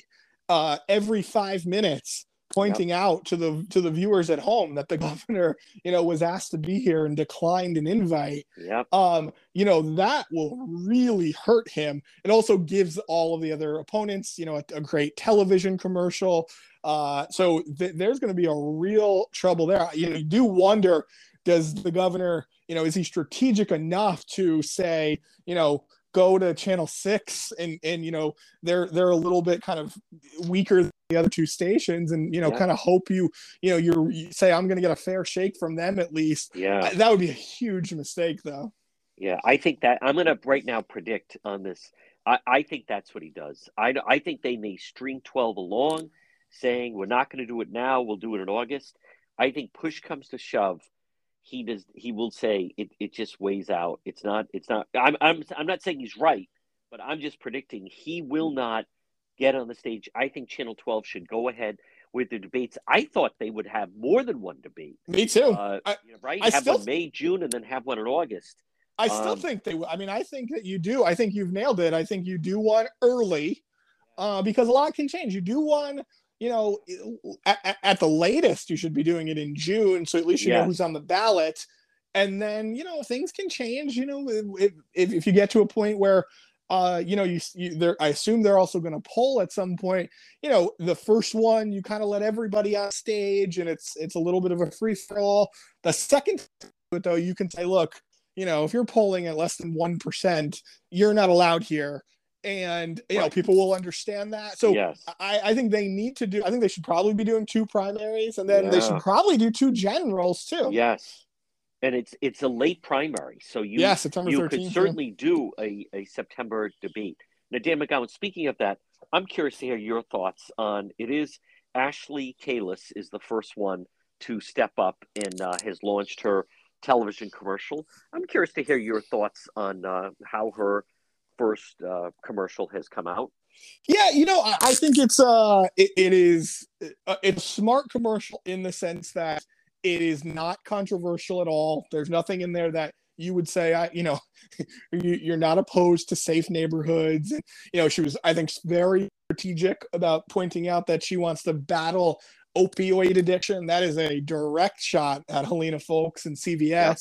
Speaker 4: uh, every five minutes pointing yep. out to the to the viewers at home that the governor you know was asked to be here and declined an invite
Speaker 2: yep.
Speaker 4: um you know that will really hurt him it also gives all of the other opponents you know a, a great television commercial uh, so th- there's going to be a real trouble there. You know, you do wonder, does the governor, you know, is he strategic enough to say, you know, go to channel six and and you know they're they're a little bit kind of weaker the other two stations and you know yeah. kind of hope you you know you're you say i'm going to get a fair shake from them at least
Speaker 2: yeah
Speaker 4: that would be a huge mistake though
Speaker 2: yeah i think that i'm going to right now predict on this I, I think that's what he does I, I think they may string 12 along saying we're not going to do it now, we'll do it in August. I think push comes to shove, he does he will say it, it just weighs out. It's not it's not I'm I'm I'm not saying he's right, but I'm just predicting he will not get on the stage. I think Channel 12 should go ahead with the debates. I thought they would have more than one debate.
Speaker 4: Me too.
Speaker 2: Uh, I, you know, right? I have still, one May, June, and then have one in August.
Speaker 4: I still um, think they. I mean, I think that you do. I think you've nailed it. I think you do one early, uh, because a lot can change. You do one you know, at, at, the latest, you should be doing it in June, so at least you know who's on the ballot. And then, you know, things can change. You know, if, if, if you get to a point where, uh, you know, you, you there, I assume they're also going to poll at some point. You know, the first one you kind of let everybody on stage, and it's it's a little bit of a free for all. The second, but though, you can say, look, you know, if you're polling at less than one percent, you're not allowed here and you right. know people will understand that so
Speaker 2: yes.
Speaker 4: I, I think they need to do i think they should probably be doing two primaries and then yeah. they should probably do two generals too
Speaker 2: yes and it's it's a late primary so you
Speaker 4: yeah, September
Speaker 2: you
Speaker 4: 13th,
Speaker 2: could certainly yeah. do a, a september debate now dan mcgowan speaking of that i'm curious to hear your thoughts on it is ashley Kalus is the first one to step up and uh, has launched her television commercial i'm curious to hear your thoughts on uh, how her first uh, commercial has come out?
Speaker 4: Yeah, you know, I, I think it's uh, it, it is uh, it's a smart commercial in the sense that it is not controversial at all. There's nothing in there that you would say, I, you know, you, are not opposed to safe neighborhoods. And, you know, she was, I think, very strategic about pointing out that she wants to battle opioid addiction. That is a direct shot at Helena Foulkes and CVS. Yeah.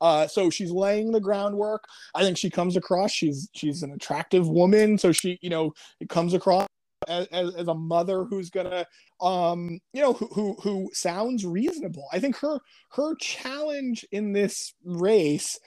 Speaker 4: Uh, so she's laying the groundwork. I think she comes across. She's she's an attractive woman. So she, you know, it comes across as, as, a mother who's gonna um you know who, who who sounds reasonable. I think her her challenge in this race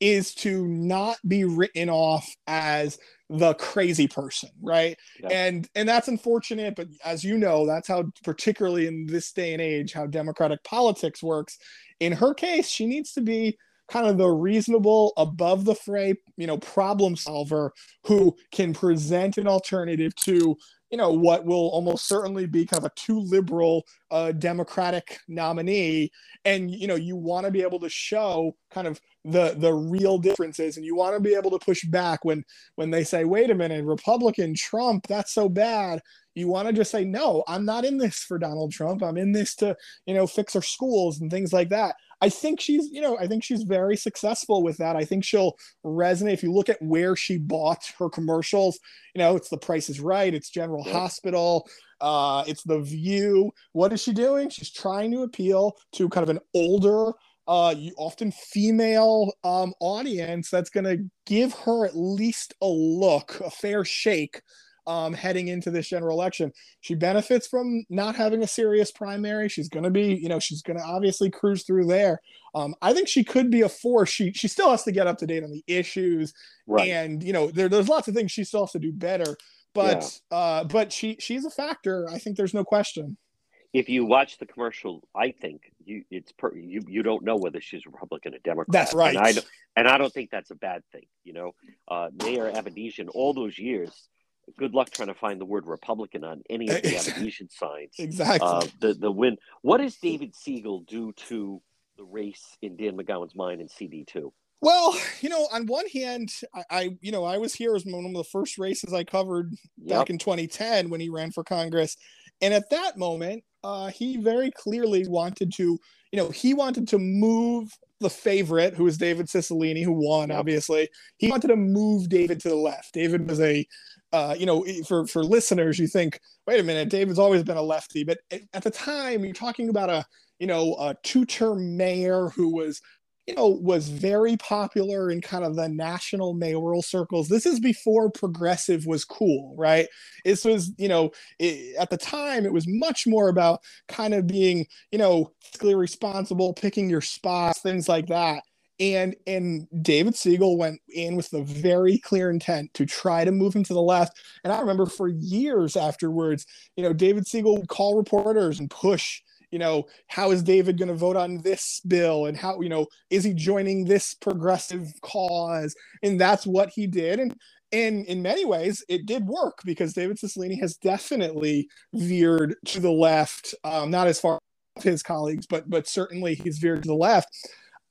Speaker 4: is to not be written off as the crazy person right? Yeah. and and that's unfortunate but as you know that's how particularly in this day and age how democratic politics works. In her case she needs to be kind of the reasonable above the fray you know problem solver who can present an alternative to you know what will almost certainly be kind of a too liberal uh, democratic nominee. And you know you want to be able to show kind of the the real differences and you want to be able to push back when when they say wait a minute republican trump that's so bad you want to just say no i'm not in this for donald trump i'm in this to you know fix our schools and things like that I think she's, you know, I think she's very successful with that. I think she'll resonate. If you look at where she bought her commercials, you know, it's The Price is Right, it's General yep. Hospital, uh, it's The View. What is she doing? She's trying to appeal to kind of an older, uh, you often female um, audience that's going to give her at least a look, a fair shake um, heading into this general election. She benefits from not having a serious primary. She's going to be, you know, she's going to obviously cruise through there. Um, I think she could be a force. She she still has to get up to date on the issues, right. and you know, there, there's lots of things she still has to do better. But yeah. uh, but she she's a factor. I think there's no question
Speaker 2: if you watch the commercial, I think you it's per, you you don't know whether she's Republican or Democrat.
Speaker 4: That's right.
Speaker 2: And I don't, and I don't think that's a bad thing. You know, uh, Mayor Avedisian, all those years. Good luck trying to find the word Republican on any of the Avedisian signs.
Speaker 4: Exactly. Uh,
Speaker 2: the the win. What does David Segal do to the race in Dan McGowan's mind in CD two?
Speaker 4: Well, you know, on one hand, I, I, you know, I was here as one of the first races I covered yep. back in 2010 when he ran for Congress. And at that moment, uh, he very clearly wanted to, you know, he wanted to move the favorite, who was David Cicilline, who won, obviously. He wanted to move David to the left. David was a, uh, you know, for for listeners, you think, wait a minute, David's always been a lefty, but at the time, you're talking about a, you know, a two-term mayor who was you know, was very popular in kind of the national mayoral circles. This is before progressive was cool, right? This was, you know, it, at the time, it was much more about kind of being, you know, fiscally responsible, picking your spots, things like that. And and David Segal went in with the very clear intent to try to move him to the left. And I remember for years afterwards, you know, David Segal would call reporters and push you know, how is David going to vote on this bill? And how, you know, is he joining this progressive cause? And that's what he did. And, and in many ways, it did work because David Cicilline has definitely veered to the left, um, not as far as his colleagues, but but certainly he's veered to the left.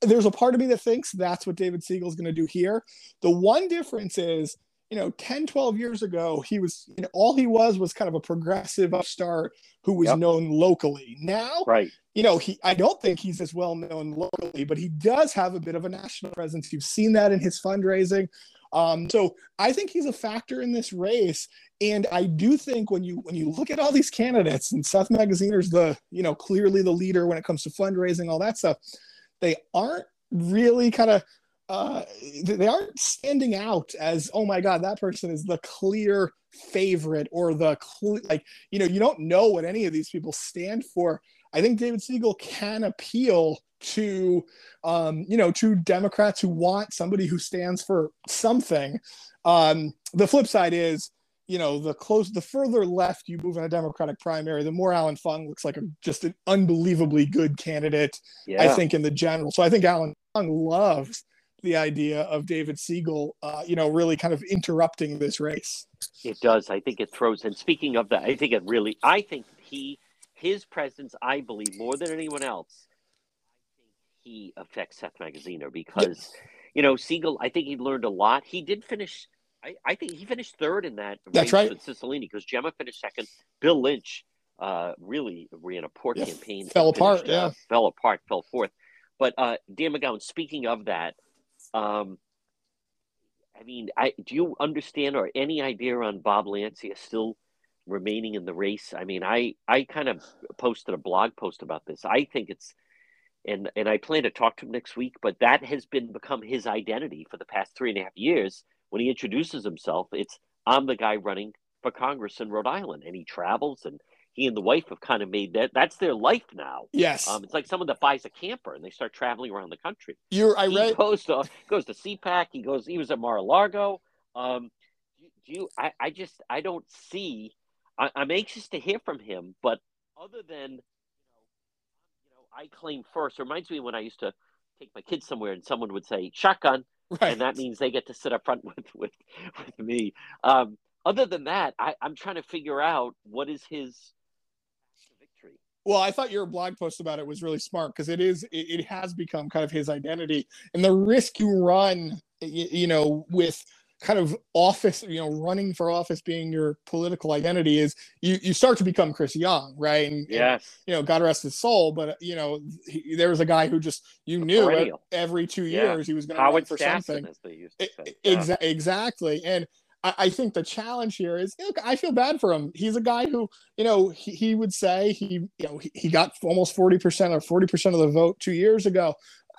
Speaker 4: There's a part of me that thinks that's what David Segal is going to do here. The one difference is you know 10 12 years ago he was you know all he was was kind of a progressive upstart who was yep. known locally. Now
Speaker 2: right.
Speaker 4: you know he i don't think he's as well known locally but he does have a bit of a national presence. You've seen that in his fundraising. Um, so i think he's a factor in this race. And i do think when you when you look at all these candidates and seth magaziner's the you know clearly the leader when it comes to fundraising all that stuff they aren't really kind of uh, they aren't standing out as oh my god that person is the clear favorite or the cl- like you know you don't know what any of these people stand for. I think david segal can appeal to um, you know to democrats who want somebody who stands for something. Um, the flip side is you know the close the further left you move in a democratic primary the more Allan fung looks like a, just an unbelievably good candidate yeah. i think in the general so i think Allan fung loves the idea of David Segal, uh, you know, really kind of interrupting this race.
Speaker 2: It does. I think it throws. And speaking of that, I think it really. I think he, his presence, I believe more than anyone else, I think he affects Seth Magaziner because, yep. you know, Segal. I think he learned a lot. He did finish. I, I think he finished third in that.
Speaker 4: That's right.
Speaker 2: With Cicilline because Gemma finished second. Bill Lynch uh, really ran a poor yeah, campaign.
Speaker 4: Fell apart. Finished, yeah.
Speaker 2: Uh, fell apart. Fell fourth. But uh, Dan McGowan, speaking of that, um, I mean, I do you understand or any idea on Bob Lancia still remaining in the race? I mean, I I kind of posted a blog post about this. I think it's and and I plan to talk to him next week, but that has been become his identity for the past three and a half years. When he introduces himself, it's I'm the guy running for Congress in Rhode Island, and he travels and he and the wife have kind of made that that's their life now.
Speaker 4: Yes,
Speaker 2: um, it's like someone that buys a camper and they start traveling around the country.
Speaker 4: You're I
Speaker 2: he
Speaker 4: read
Speaker 2: goes to goes to CPAC. He goes. He was at Mar-a-Lago. Um, do you? I, I just I don't see. I, I'm anxious to hear from him, but other than you know, you know, I claim first. Reminds me when I used to take my kids somewhere and someone would say shotgun, right. and that means they get to sit up front with with with me. Um, other than that, I, I'm trying to figure out what is his victory.
Speaker 4: well, I thought your blog post about it was really smart because it is it, it, has become kind of his identity, and the risk you run, you, you, know, with kind of office, you know, running for office being your political identity is you you start to become Chris Young, right? And,
Speaker 2: yes,
Speaker 4: and, you know, God rest his soul, but you know, he, there was a guy who just you knew every two years yeah. he was going to run for something. Exa- exactly, and I, I, think the challenge here is look, I feel bad for him. He's a guy who, you know, he, he would say he, you know, he, he got almost 40% or 40% of the vote two years ago.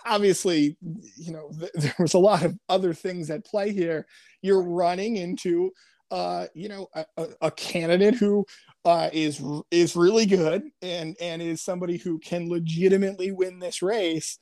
Speaker 4: Obviously, you know, th- there was a lot of other things at play here. You're running into uh, you know, a, a candidate who uh, is is really good and and is somebody who can legitimately win this race.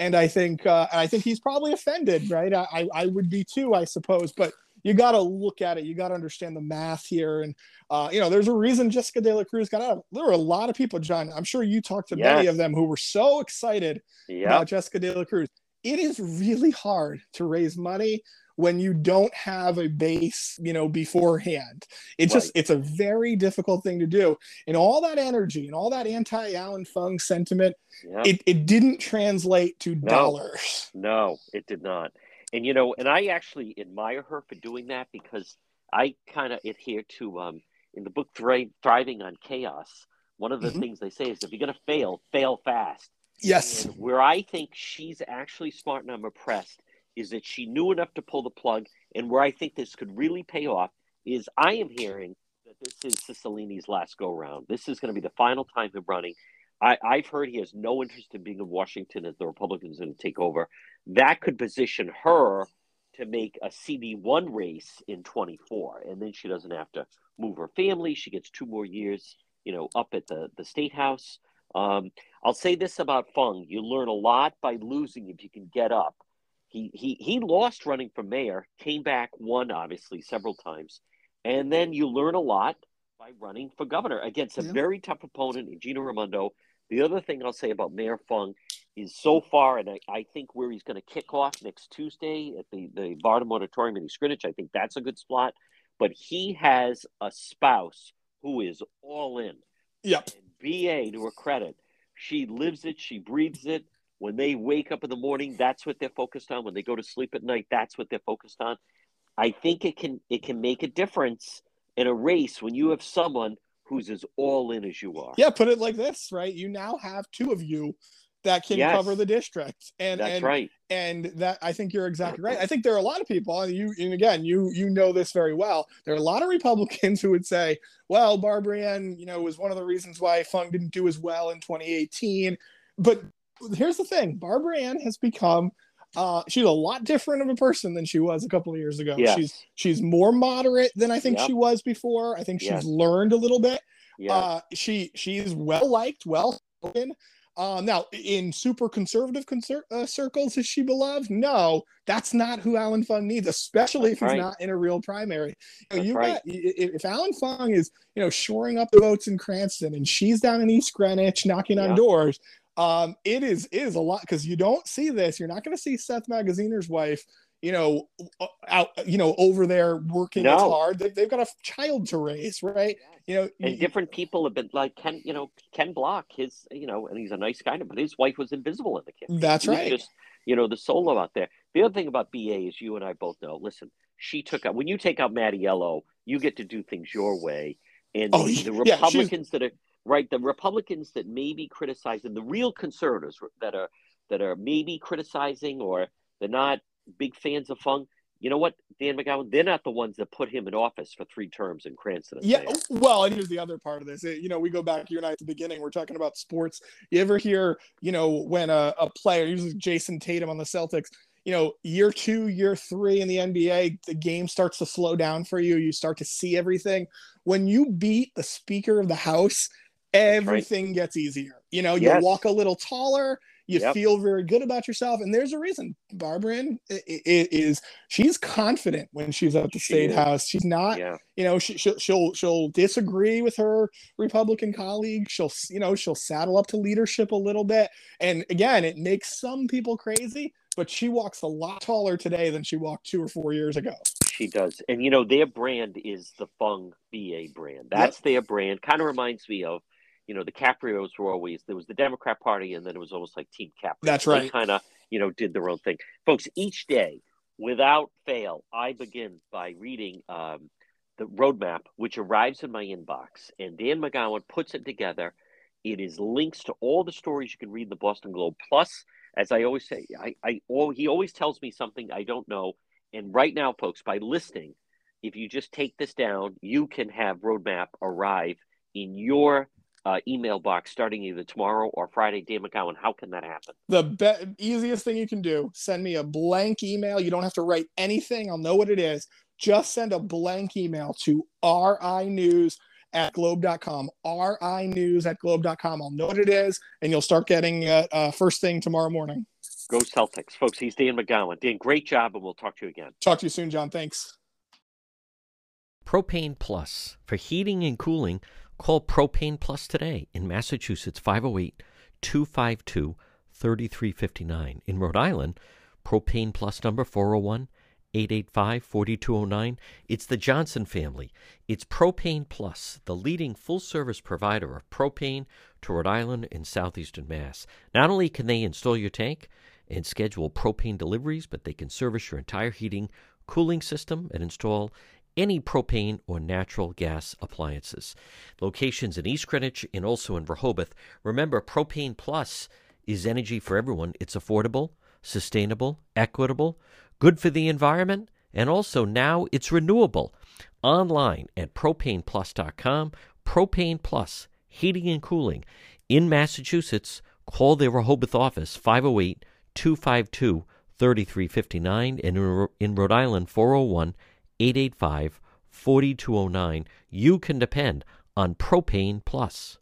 Speaker 4: And I think uh, I think he's probably offended, right? I I would be too, I suppose. But you got to look at it. You got to understand the math here. And, uh, you know, there's a reason Jessica De La Cruz got out. There were a lot of people, John. I'm sure you talked to yes. many of them who were so excited yep. about Jessica De La Cruz. It is really hard to raise money when you don't have a base, you know, beforehand. It's right. just it's a very difficult thing to do. And all that energy and all that anti-Allan Fung sentiment, yep. it, it didn't translate to no. dollars.
Speaker 2: No, it did not. And you know, and I actually admire her for doing that because I kind of adhere to um in the book Thriving on Chaos. One of the mm-hmm. things they say is if you're going to fail, fail fast.
Speaker 4: Yes.
Speaker 2: And where I think she's actually smart and I'm impressed is that she knew enough to pull the plug. And where I think this could really pay off is I am hearing that this is Cicilline's last go round. This is going to be the final time of running. I, I've heard he has no interest in being in Washington as the Republicans are going to take over. That could position her to make a CD1 race in 24. And then she doesn't have to move her family. She gets two more years, you know, up at the, the state house. Um, I'll say this about Fung. You learn a lot by losing if you can get up. He, he, he lost running for mayor, came back, won obviously several times. And then you learn a lot by running for governor against a yeah. very tough opponent, Gina Raimondo, the other thing I'll say about Mayor Fung is so far, and I, I think where he's going to kick off next Tuesday at the, the Varnum Auditorium in East Greenwich, I think that's a good spot. But he has a spouse who is all in.
Speaker 4: Yep.
Speaker 2: And BA, to her credit, she lives it, she breathes it. When they wake up in the morning, that's what they're focused on. When they go to sleep at night, that's what they're focused on. I think it can it can make a difference in a race when you have someone who's as all in as you are.
Speaker 4: Yeah, put it like this, right? You now have two of you that can yes. cover the district. And
Speaker 2: that's
Speaker 4: and,
Speaker 2: right.
Speaker 4: And that I think you're exactly right. I think there are a lot of people, and you and again, you you know this very well. There are a lot of Republicans who would say, well, Barbara Ann, you know, was one of the reasons why Fung didn't do as well in 2018. But here's the thing: Barbara Ann has become uh, she's a lot different of a person than she was a couple of years ago.
Speaker 2: Yes.
Speaker 4: She's she's more moderate than I think yep. she was before. I think she's yes. learned a little bit. Yes. Uh, she she's well liked, well spoken. Um, now, in super conservative conser- uh, circles, is she beloved? No, that's not who Allan Fung needs, especially that's if he's not in a real primary. You, know, you right. got, if Allan Fung is, you know, shoring up the votes in Cranston and she's down in East Greenwich knocking yeah. on doors, um, it is it is a lot because you don't see this. You're not going to see Seth Magaziner's wife, you know, out, you know, over there working no. as hard. They, have got a child to raise, right? You know,
Speaker 2: and different people have been like Ken, you know, Ken Block, his, you know, and he's a nice guy, but his wife was invisible in the kid.
Speaker 4: That's right.
Speaker 2: Just, you know, the solo out there. The other thing about BA is you and I both know. Listen, she took out when you take out Mattiello, you get to do things your way, and oh, the, the Republicans yeah, that are right? The Republicans that may be criticizing the real conservatives that are that are maybe criticizing or they're not big fans of Fung. You know what, Dan McGowan? They're not the ones that put him in office for three terms in Cranston.
Speaker 4: Yeah, well, and here's the other part of this. You know, we go back you and I at the beginning. We're talking about sports. You ever hear, you know, when a, a player, usually Jayson Tatum on the Celtics, you know, year two, year three in the NBA, the game starts to slow down for you. You start to see everything. When you beat the Speaker of the House everything right. gets easier. You know, yes. you walk a little taller, you yep. feel very good about yourself, and there's a reason. Barbara is she's confident when she's at the she state is. house. She's not, yeah. you know, she, she'll, she'll she'll disagree with her Republican colleague. She'll you know she'll saddle up to leadership a little bit, and again, it makes some people crazy. But she walks a lot taller today than she walked two or four years ago.
Speaker 2: She does, and you know their brand is the Fung BA brand. That's yep. their brand. Kind of reminds me of you know, the Caprios were always there was the Democrat Party, and then it was almost like Team Caprio.
Speaker 4: That's right.
Speaker 2: They kind of you know did their own thing, folks. Each day, without fail, I begin by reading um, the roadmap, which arrives in my inbox, and Dan McGowan puts it together. It is links to all the stories you can read in the Boston Globe. Plus, as I always say, I, I all, he always tells me something I don't know. And right now, folks, by listening, if you just take this down, you can have roadmap arrive in your uh, email box starting either tomorrow or Friday. Dan McGowan, how can that happen?
Speaker 4: The be- easiest thing you can do: send me a blank email. You don't have to write anything. I'll know what it is. just send a blank email to ri news at globe.com ri news at globe.com i'll know what it is and you'll start getting it uh, first thing tomorrow morning
Speaker 5: Go Celtics. Folks, he's Dan McGowan. Dan, great job, and we'll talk to you again.
Speaker 4: talk to you soon john thanks
Speaker 2: Propane Plus. For heating and cooling, call Propane Plus today in Massachusetts 508 252 3359. In Rhode Island, Propane Plus number 401 885 4209. It's the Johnson family. It's Propane Plus, the leading full service provider of propane to Rhode Island and southeastern Mass. Not only can they install your tank and schedule propane deliveries, but they can service your entire heating, cooling system and install any propane or natural gas appliances. Locations in East Greenwich and also in Rehoboth. Remember, Propane Plus is energy for everyone. It's affordable, sustainable, equitable, good for the environment, and also now it's renewable. Online at propaneplus.com. Propane Plus, heating and cooling. In Massachusetts, call their Rehoboth office 508 252 3359 and in Rhode Island 401 885 4209. You can depend on Propane Plus.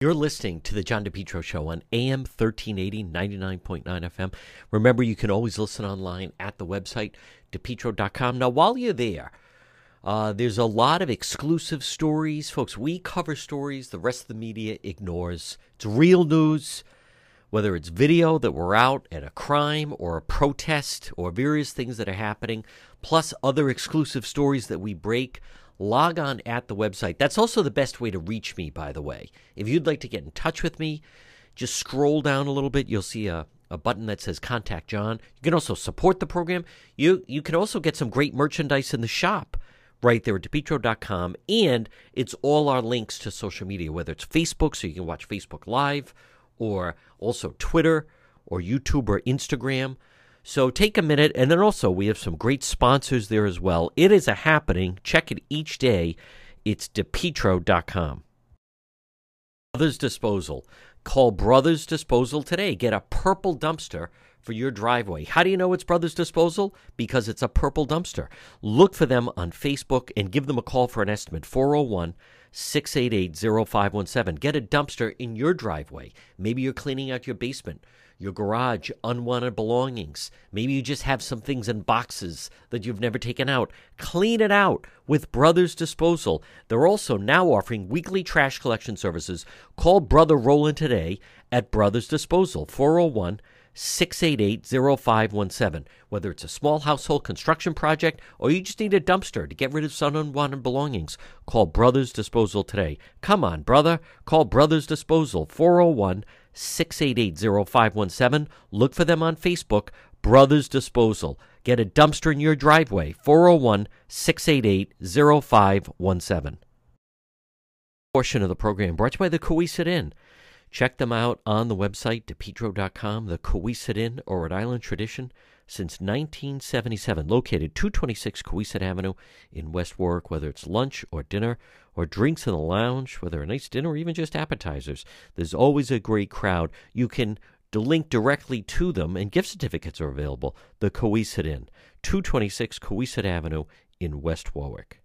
Speaker 2: You're listening to the John DePetro Show on AM 1380, 99.9 FM. Remember, you can always listen online at the website, depetro.com. Now, while you're there, uh, there's a lot of exclusive stories. Folks, we cover stories the rest of the media ignores. It's real news whether it's video that we're out at a crime or a protest or various things that are happening, plus other exclusive stories that we break, log on at the website. That's also the best way to reach me, by the way. If you'd like to get in touch with me, just scroll down a little bit. You'll see a, a button that says Contact John. You can also support the program. You, you can also get some great merchandise in the shop right there at depetro.com. And it's all our links to social media, whether it's Facebook, so you can watch Facebook Live or also Twitter or YouTube or Instagram. So take a minute, and then also we have some great sponsors there as well. It is a happening. Check it each day. It's depetro.com. Brothers Disposal. Call Brothers Disposal today. Get a purple dumpster for your driveway. How do you know it's Brothers Disposal? Because it's a purple dumpster. Look for them on Facebook and give them a call for an estimate 401 688 0517. Get a dumpster in your driveway. Maybe you're cleaning out your basement, your garage, unwanted belongings. Maybe you just have some things in boxes that you've never taken out. Clean it out with Brothers Disposal. They're also now offering weekly trash collection services. Call Brother Roland today at Brothers Disposal 401 688 0517. Whether it's a small household construction project or you just need a dumpster to get rid of some unwanted belongings, call Brothers Disposal today. Come on, brother. Call Brothers Disposal 401 688 0517. Look for them on Facebook, Brothers Disposal. Get a dumpster in your driveway 401 688 0517. Portion of the program brought to you by the Cowesett Inn. Check them out on the website, depetro.com, the Cowesett Inn or Rhode Island tradition since 1977, located 226 Cowesett Avenue in West Warwick, whether it's lunch or dinner or drinks in the lounge, whether a nice dinner or even just appetizers. There's always a great crowd. You can link directly to them, and gift certificates are available. The Cowesett Inn, 226 Cowesett Avenue in West Warwick.